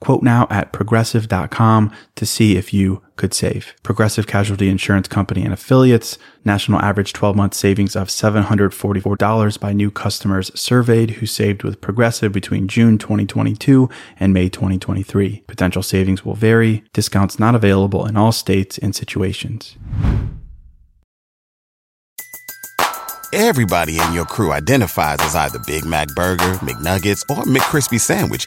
Quote now at progressive.com to see if you could save. Progressive Casualty Insurance Company and affiliates, national average 12 month savings of $744 by new customers surveyed who saved with Progressive between June 2022 and May 2023. Potential savings will vary, discounts not available in all states and situations. Everybody in your crew identifies as either Big Mac Burger, McNuggets, or McCrispy Sandwich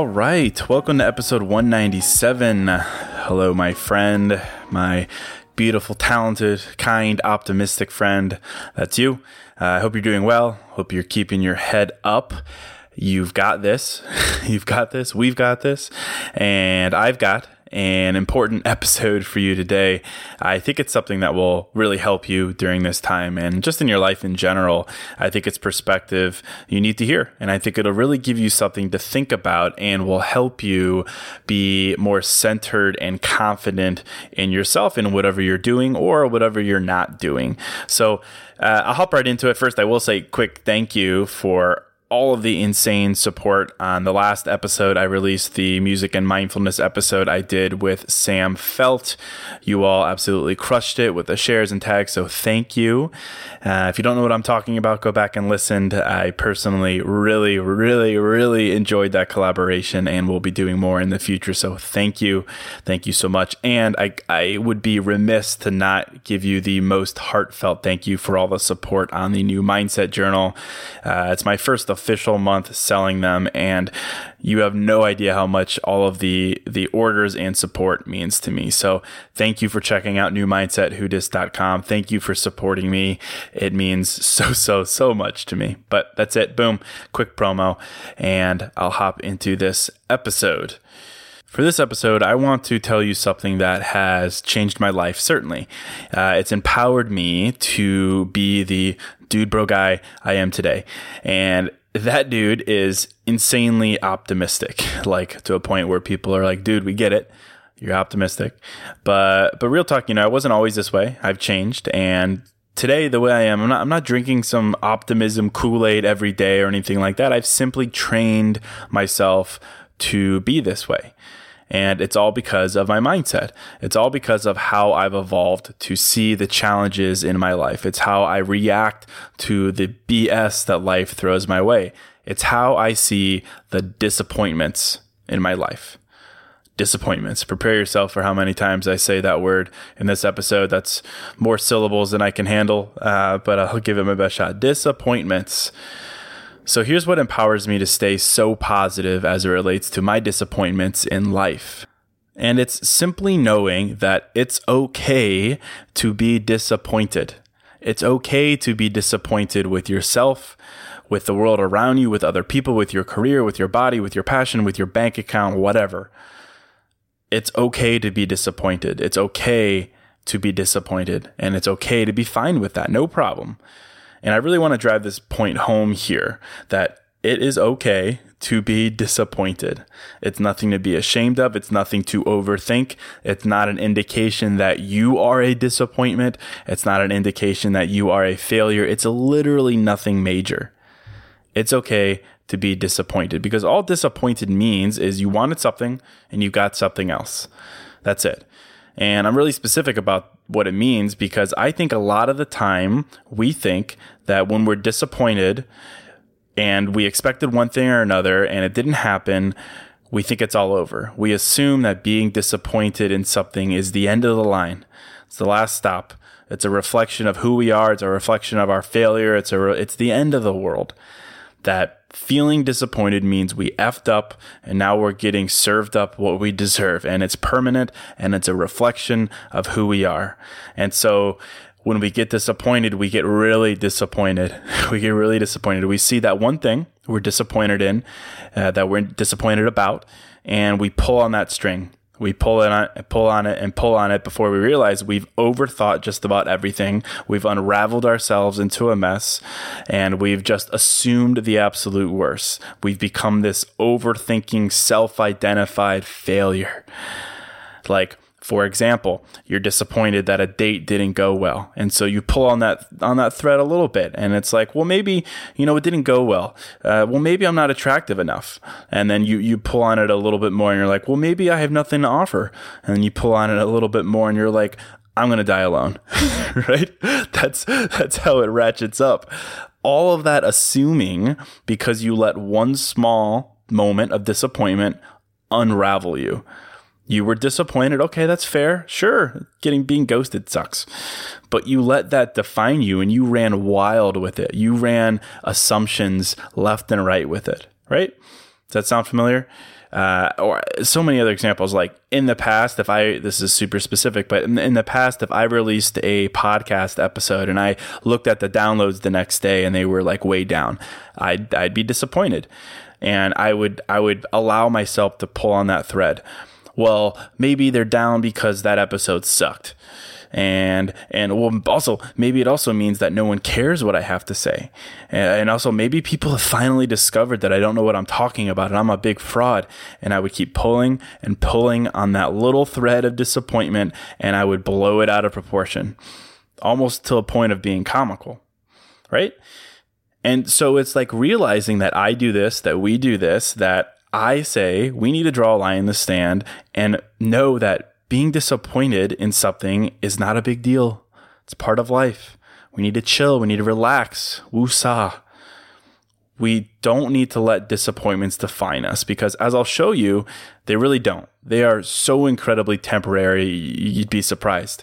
All right, welcome to episode 197. Hello, my friend, my beautiful, talented, kind, optimistic friend. That's you. Uh, I hope you're doing well. Hope you're keeping your head up. You've got this. You've got this. We've got this. And I've got an important episode for you today. I think it's something that will really help you during this time and just in your life in general. I think it's perspective you need to hear. And I think it'll really give you something to think about and will help you be more centered and confident in yourself in whatever you're doing or whatever you're not doing. So, uh, I'll hop right into it. First, I will say quick thank you for all of the insane support on the last episode. I released the music and mindfulness episode I did with Sam Feldt. You all absolutely crushed it with the shares and tags, so thank you. Uh, if you don't know what I'm talking about, go back and listen. I personally really, really, really enjoyed that collaboration and we will be doing more in the future. So thank you. Thank you so much. And I, I would be remiss to not give you the most heartfelt thank you for all the support on the new Mindset Journal. Uh, it's my first official month selling them, and you have no idea how much all of the the orders and support means to me. So thank you for checking out newmindsetwhodis.com. Thank you for supporting me. It means so so so much to me. But that's it. Boom. Quick promo and I'll hop into this episode. For this episode, I want to tell you something that has changed my life, certainly. Uh, it's empowered me to be the dude bro guy I am today. And that dude is insanely optimistic, like to a point where people are like, dude, we get it. You're optimistic. But but real talk, you know, I wasn't always this way. I've changed and today the way I am, I'm not I'm not drinking some optimism Kool-Aid every day or anything like that. I've simply trained myself to be this way. And it's all because of my mindset. It's all because of how I've evolved to see the challenges in my life. It's how I react to the BS that life throws my way. It's how I see the disappointments in my life. Disappointments. Prepare yourself for how many times I say that word in this episode. That's more syllables than I can handle, uh, but I'll give it my best shot. Disappointments. So here's what empowers me to stay so positive as it relates to my disappointments in life. And it's simply knowing that it's okay to be disappointed. It's okay to be disappointed with yourself, with the world around you, with other people, with your career, with your body, with your passion, with your bank account, whatever. It's okay to be disappointed. It's okay to be disappointed. And it's okay to be fine with that. No problem. And I really want to drive this point home here that it is okay to be disappointed. It's nothing to be ashamed of. It's nothing to overthink. It's not an indication that you are a disappointment. It's not an indication that you are a failure. It's literally nothing major. It's okay to be disappointed because all disappointed means is you wanted something and you got something else. That's it. And I'm really specific about what it means because I think a lot of the time we think that when we're disappointed and we expected one thing or another and it didn't happen, we think it's all over. We assume that being disappointed in something is the end of the line. It's the last stop. It's a reflection of who we are. It's a reflection of our failure. It's a, it's the end of the world. That feeling disappointed means we effed up and now we're getting served up what we deserve and it's permanent and it's a reflection of who we are. And so when we get disappointed, we get really disappointed. We get really disappointed. We see that one thing we're disappointed in, uh, that we're disappointed about, and we pull on that string. We pull it on, pull on it, and pull on it before we realize we've overthought just about everything. We've unraveled ourselves into a mess, and we've just assumed the absolute worst. We've become this overthinking, self-identified failure. Like for example, you're disappointed that a date didn't go well, and so you pull on that on that thread a little bit, and it's like, well, maybe you know it didn't go well. Uh, well, maybe I'm not attractive enough, and then you you pull on it a little bit more, and you're like, well, maybe I have nothing to offer, and then you pull on it a little bit more, and you're like, I'm gonna die alone, right? That's that's how it ratchets up. All of that assuming because you let one small moment of disappointment unravel you. You were disappointed. Okay, that's fair. Sure. Getting being ghosted sucks. But you let that define you and you ran wild with it. You ran assumptions left and right with it, right? Does that sound familiar? Uh, or so many other examples. Like in the past, if I, this is super specific, but in, in the past, if I released a podcast episode and I looked at the downloads the next day and they were like way down, I'd, I'd be disappointed. And I would, I would allow myself to pull on that thread well, maybe they're down because that episode sucked. And, and well, also, maybe it also means that no one cares what I have to say. And also, maybe people have finally discovered that I don't know what I'm talking about and I'm a big fraud. And I would keep pulling and pulling on that little thread of disappointment and I would blow it out of proportion, almost to a point of being comical. Right. And so it's like realizing that I do this, that we do this, that I say we need to draw a line in the sand and know that being disappointed in something is not a big deal. It's part of life. We need to chill. We need to relax. Woosah. We don't need to let disappointments define us because, as I'll show you, they really don't. They are so incredibly temporary, you'd be surprised.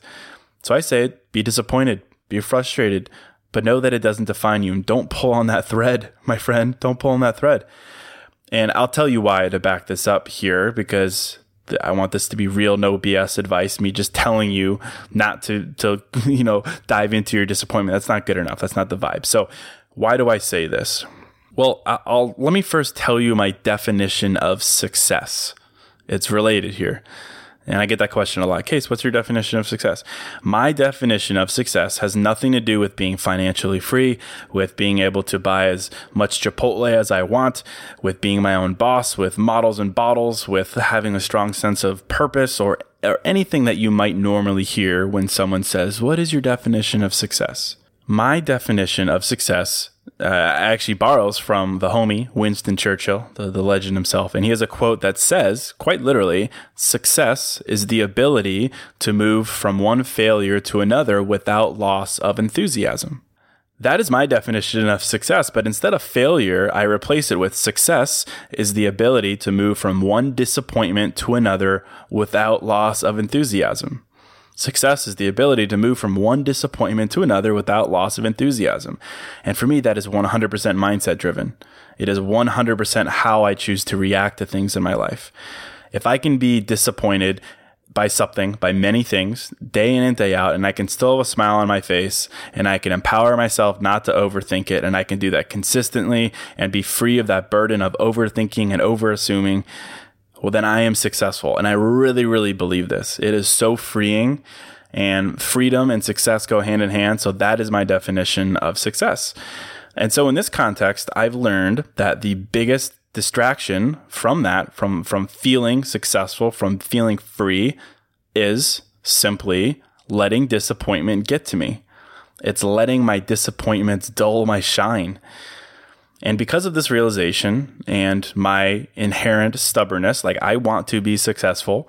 So I say, be disappointed, be frustrated, but know that it doesn't define you. And don't pull on that thread, my friend. Don't pull on that thread. And I'll tell you why to back this up here because I want this to be real, no BS advice. Me just telling you not to, to, you know, dive into your disappointment. That's not good enough. That's not the vibe. So why do I say this? Well, I'll, let me first tell you my definition of success. It's related here. And I get that question a lot. Case, what's your definition of success? My definition of success has nothing to do with being financially free, with being able to buy as much Chipotle as I want, with being my own boss, with models and bottles, with having a strong sense of purpose or, or anything that you might normally hear when someone says, What is your definition of success? My definition of success uh, actually borrows from the homie Winston Churchill, the, the legend himself. And he has a quote that says, quite literally, success is the ability to move from one failure to another without loss of enthusiasm. That is my definition of success, but instead of failure, I replace it with success is the ability to move from one disappointment to another without loss of enthusiasm. Success is the ability to move from one disappointment to another without loss of enthusiasm. And for me, that is 100% mindset driven. It is 100% how I choose to react to things in my life. If I can be disappointed by something, by many things, day in and day out, and I can still have a smile on my face and I can empower myself not to overthink it, and I can do that consistently and be free of that burden of overthinking and overassuming, well, then I am successful. And I really, really believe this. It is so freeing, and freedom and success go hand in hand. So that is my definition of success. And so in this context, I've learned that the biggest distraction from that, from from feeling successful, from feeling free, is simply letting disappointment get to me. It's letting my disappointments dull my shine. And because of this realization and my inherent stubbornness, like I want to be successful,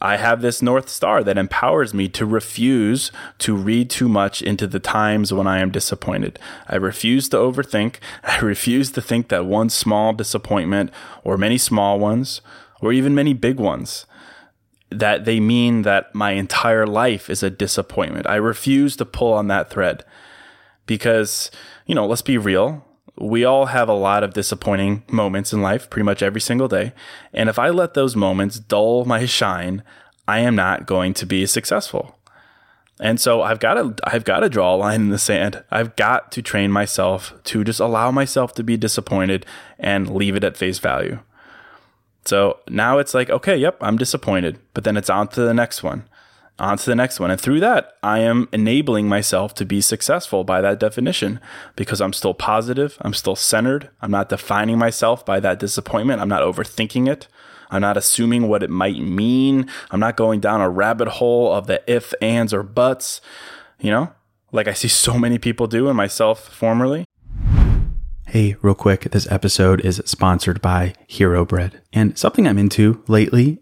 I have this North Star that empowers me to refuse to read too much into the times when I am disappointed. I refuse to overthink. I refuse to think that one small disappointment or many small ones or even many big ones that they mean that my entire life is a disappointment. I refuse to pull on that thread because, you know, let's be real we all have a lot of disappointing moments in life pretty much every single day. And if I let those moments dull my shine, I am not going to be successful. And so I've got to I've got to draw a line in the sand. I've got to train myself to just allow myself to be disappointed and leave it at face value. So now it's like, okay, yep, I'm disappointed, but then it's on to the next one on to the next one. And through that, I am enabling myself to be successful by that definition because I'm still positive. I'm still centered. I'm not defining myself by that disappointment. I'm not overthinking it. I'm not assuming what it might mean. I'm not going down a rabbit hole of the if, ands, or buts, you know, like I see so many people do and myself formerly. Hey, real quick, this episode is sponsored by Hero Bread. And something I'm into lately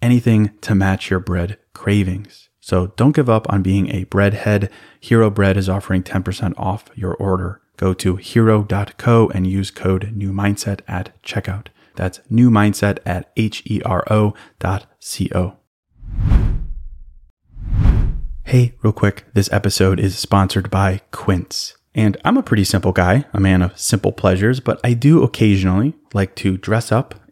anything to match your bread cravings. So don't give up on being a breadhead. Hero Bread is offering 10% off your order. Go to hero.co and use code new mindset at checkout. That's new mindset at H E R O dot C O. Hey, real quick, this episode is sponsored by Quince. And I'm a pretty simple guy, a man of simple pleasures, but I do occasionally like to dress up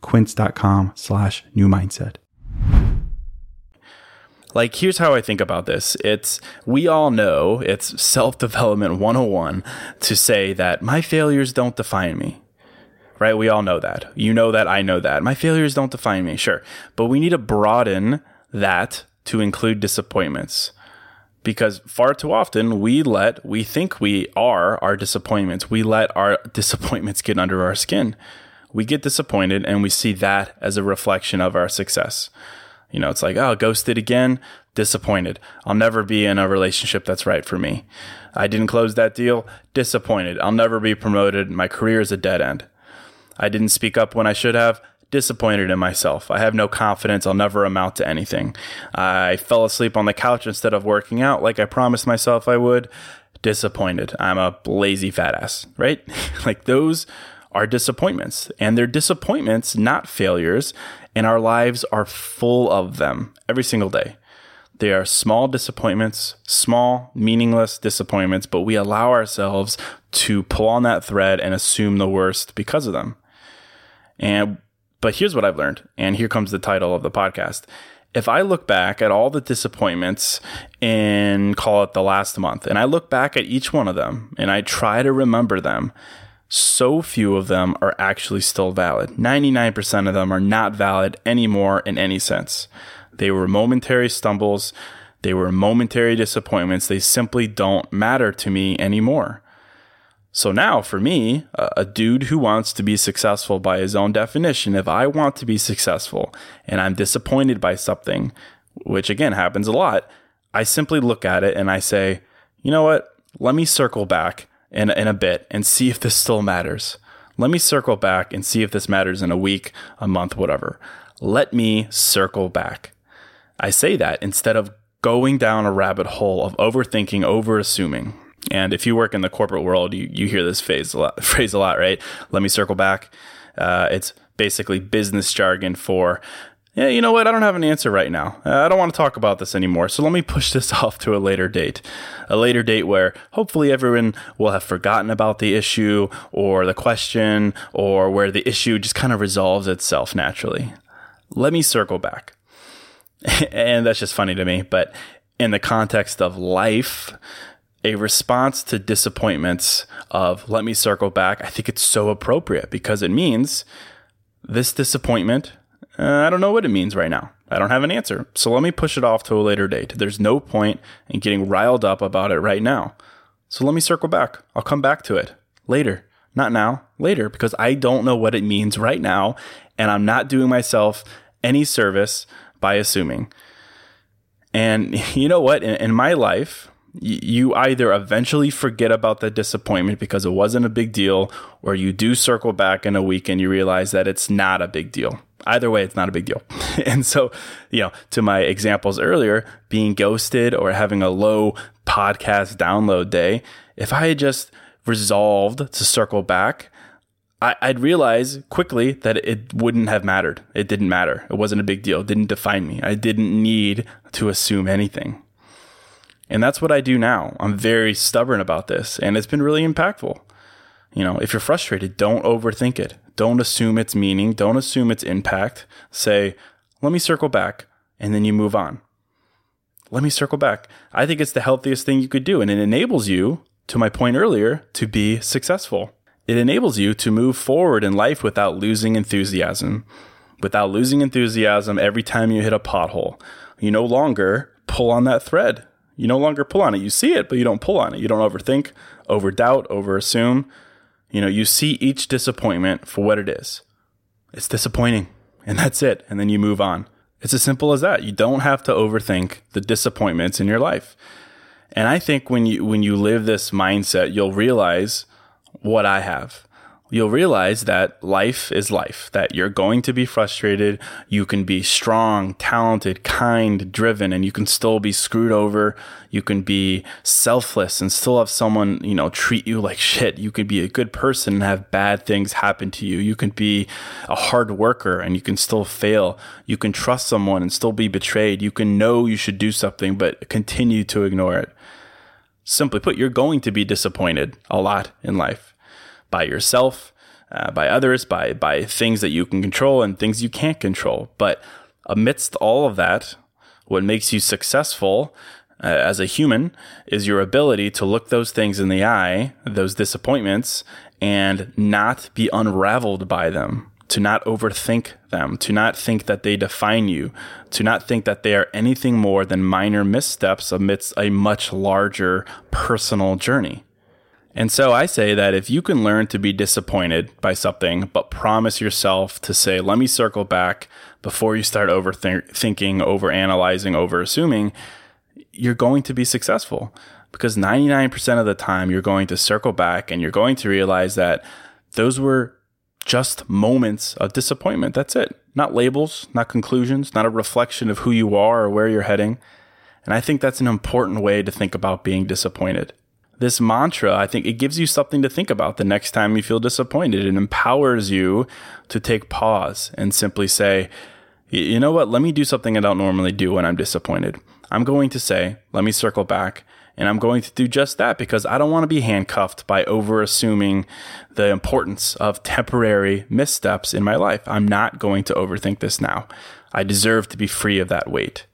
quince.com slash new mindset. Like, here's how I think about this. It's, we all know it's self development 101 to say that my failures don't define me, right? We all know that. You know that. I know that. My failures don't define me, sure. But we need to broaden that to include disappointments because far too often we let, we think we are our disappointments. We let our disappointments get under our skin we get disappointed and we see that as a reflection of our success. You know, it's like, oh, ghosted again, disappointed. I'll never be in a relationship that's right for me. I didn't close that deal, disappointed. I'll never be promoted. My career is a dead end. I didn't speak up when I should have, disappointed in myself. I have no confidence. I'll never amount to anything. I fell asleep on the couch instead of working out like I promised myself I would. Disappointed. I'm a lazy fat ass, right? like those are disappointments, and they're disappointments, not failures, and our lives are full of them every single day. They are small disappointments, small, meaningless disappointments, but we allow ourselves to pull on that thread and assume the worst because of them. And But here's what I've learned, and here comes the title of the podcast. If I look back at all the disappointments in call it the last month, and I look back at each one of them and I try to remember them, so few of them are actually still valid. 99% of them are not valid anymore in any sense. They were momentary stumbles, they were momentary disappointments. They simply don't matter to me anymore. So now, for me, a, dude who wants to be successful by his own definition, if I want to be successful and I'm disappointed by something, which again happens a lot, I simply look at it and I say, you know what? Let me circle back in, in a bit and see if this still matters. Let me circle back and see if this matters in a week, a month, whatever. Let me circle back. I say that instead of going down a rabbit hole of overthinking, over assuming. And if you work in the corporate world, you, you hear this phrase a lot, phrase a lot, right? Let me circle back. Uh, it's basically business jargon for, yeah, you know what? I don't have an answer right now. Uh, I don't want to talk about this anymore. So let me push this off to a later date. A later date where hopefully everyone will have forgotten about the issue or the question or where the issue just kind of resolves itself naturally. Let me circle back. and that's just funny to me. But in the context of life, a response to disappointments of let me circle back, I think it's so appropriate because it means this disappointment, uh, I don't know what it means right now. I don't have an answer. So let me push it off to a later date. There's no point in getting riled up about it right now. So let me circle back. I'll come back to it later. Not now, later, because I don't know what it means right now. And I'm not doing myself any service by assuming. And you know what? In, in my life, you either eventually forget about the disappointment because it wasn't a big deal, or you do circle back in a week and you realize that it's not a big deal. Either way, it's not a big deal. and so, you know, to my examples earlier, being ghosted or having a low podcast download day, if I had just resolved to circle back, I, would realize quickly that it wouldn't have mattered. It didn't matter. It wasn't a big deal. It didn't define me. I didn't need to assume anything. And that's what I do now. I'm very stubborn about this, and it's been really impactful. You know, if you're frustrated, don't overthink it. Don't assume its meaning. Don't assume its impact. Say, let me circle back, and then you move on. Let me circle back. I think it's the healthiest thing you could do, and it enables you, to my point earlier, to be successful. It enables you to move forward in life without losing enthusiasm. Without losing enthusiasm every time you hit a pothole. You no longer pull on that thread you no longer pull on it. You see it, but you don't pull on it. You don't overthink, over doubt, over assume. You know, you see each disappointment for what it is. It's disappointing, and that's it. And then you move on. It's as simple as that. You don't have to overthink the disappointments in your life. And I think when you when you live this mindset, you'll realize what I have you'll realize that life is life, that you're going to be frustrated. You can be strong, talented, kind, driven, and you can still be screwed over. You can be selfless and still have someone, you know, treat you like shit. You can be a good person and have bad things happen to you. You can be a hard worker and you can still fail. You can trust someone and still be betrayed. You can know you should do something, but continue to ignore it. Simply put, you're going to be disappointed a lot in life by yourself, uh, by others, by by things that you can control and things you can't control. But amidst all of that, what makes you successful uh, as a human is your ability to look those things in the eye, those disappointments, and not be unraveled by them, to not overthink them, to not think that they define you, to not think that they are anything more than minor missteps amidst a much larger personal journey. And so I say that if you can learn to be disappointed by something, but promise yourself to say, let me circle back before you start overthinking, over analyzing, over assuming, you're going to be successful. Because 99% of the time, you're going to circle back and you're going to realize that those were just moments of disappointment. That's it. Not labels, not conclusions, not a reflection of who you are or where you're heading. And I think that's an important way to think about being disappointed this mantra, I think it gives you something to think about the next time you feel disappointed. It empowers you to take pause and simply say, you know what? Let me do something I don't normally do when I'm disappointed. I'm going to say, let me circle back And I'm going to do just that because I don't want to be handcuffed by over assuming the importance of temporary missteps in my life. I'm not going to overthink this now. I deserve to be free of that weight.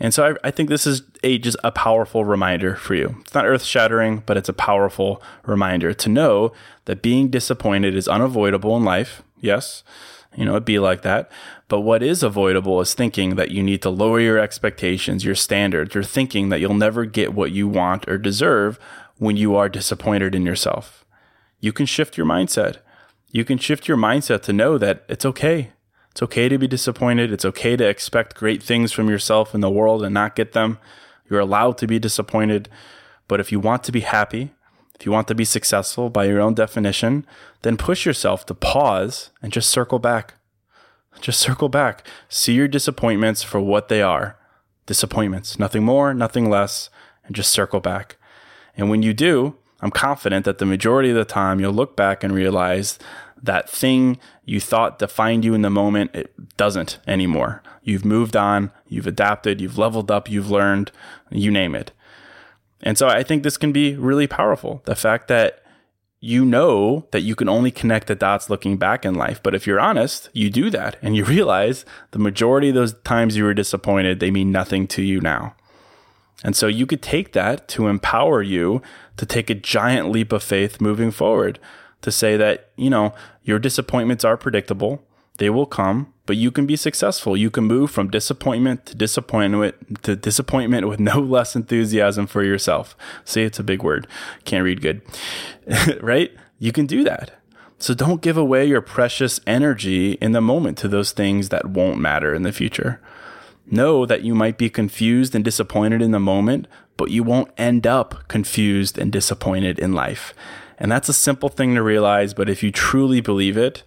And so I, I, think this is a just a powerful reminder for you. It's not earth shattering, but it's a powerful reminder to know that being disappointed is unavoidable in life. Yes, you know, it'd be like that. But what is avoidable is thinking that you need to lower your expectations, your standards. You're thinking that you'll never get what you want or deserve when you are disappointed in yourself. You can shift your mindset. You can shift your mindset to know that it's okay. It's okay to be disappointed. It's okay to expect great things from yourself and the world and not get them. You're allowed to be disappointed. But if you want to be happy, if you want to be successful by your own definition, then push yourself to pause and just circle back. Just circle back. See your disappointments for what they are disappointments, nothing more, nothing less, and just circle back. And when you do, I'm confident that the majority of the time you'll look back and realize that thing you thought defined you in the moment, it doesn't anymore. You've moved on, you've adapted, you've leveled up, you've learned, you name it. And so I think this can be really powerful. The fact that you know that you can only connect the dots looking back in life. But if you're honest, you do that and you realize the majority of those times you were disappointed, they mean nothing to you now. And so you could take that to empower you to take a giant leap of faith moving forward to say that, you know, your disappointments are predictable. They will come, but you can be successful. You can move from disappointment to disappointment to disappointment with no less enthusiasm for yourself. See, it's a big word. Can't read good. right? You can do that. So don't give away your precious energy in the moment to those things that won't matter in the future. Know that you might be confused and disappointed in the moment, but you won't end up confused and disappointed in life. And that's a simple thing to realize, but if you truly believe it,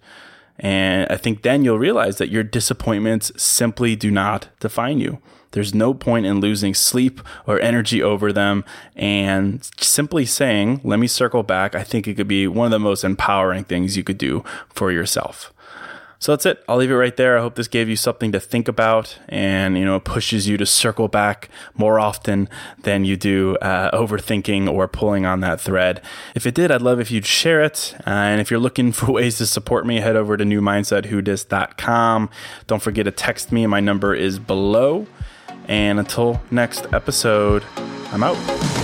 and I think then you'll realize that your disappointments simply do not define you. There's no point in losing sleep or energy over them. And simply saying, let me circle back, I think it could be one of the most empowering things you could do for yourself. So that's it. I'll leave it right there. I hope this gave you something to think about and, you know, it pushes you to circle back more often than you do uh, overthinking or pulling on that thread. If it did, I'd love if you'd share it. Uh, and if you're looking for ways to support me, head over to newmindsetwhodis.com. Don't forget to text me. My number is below. And until next episode, I'm out.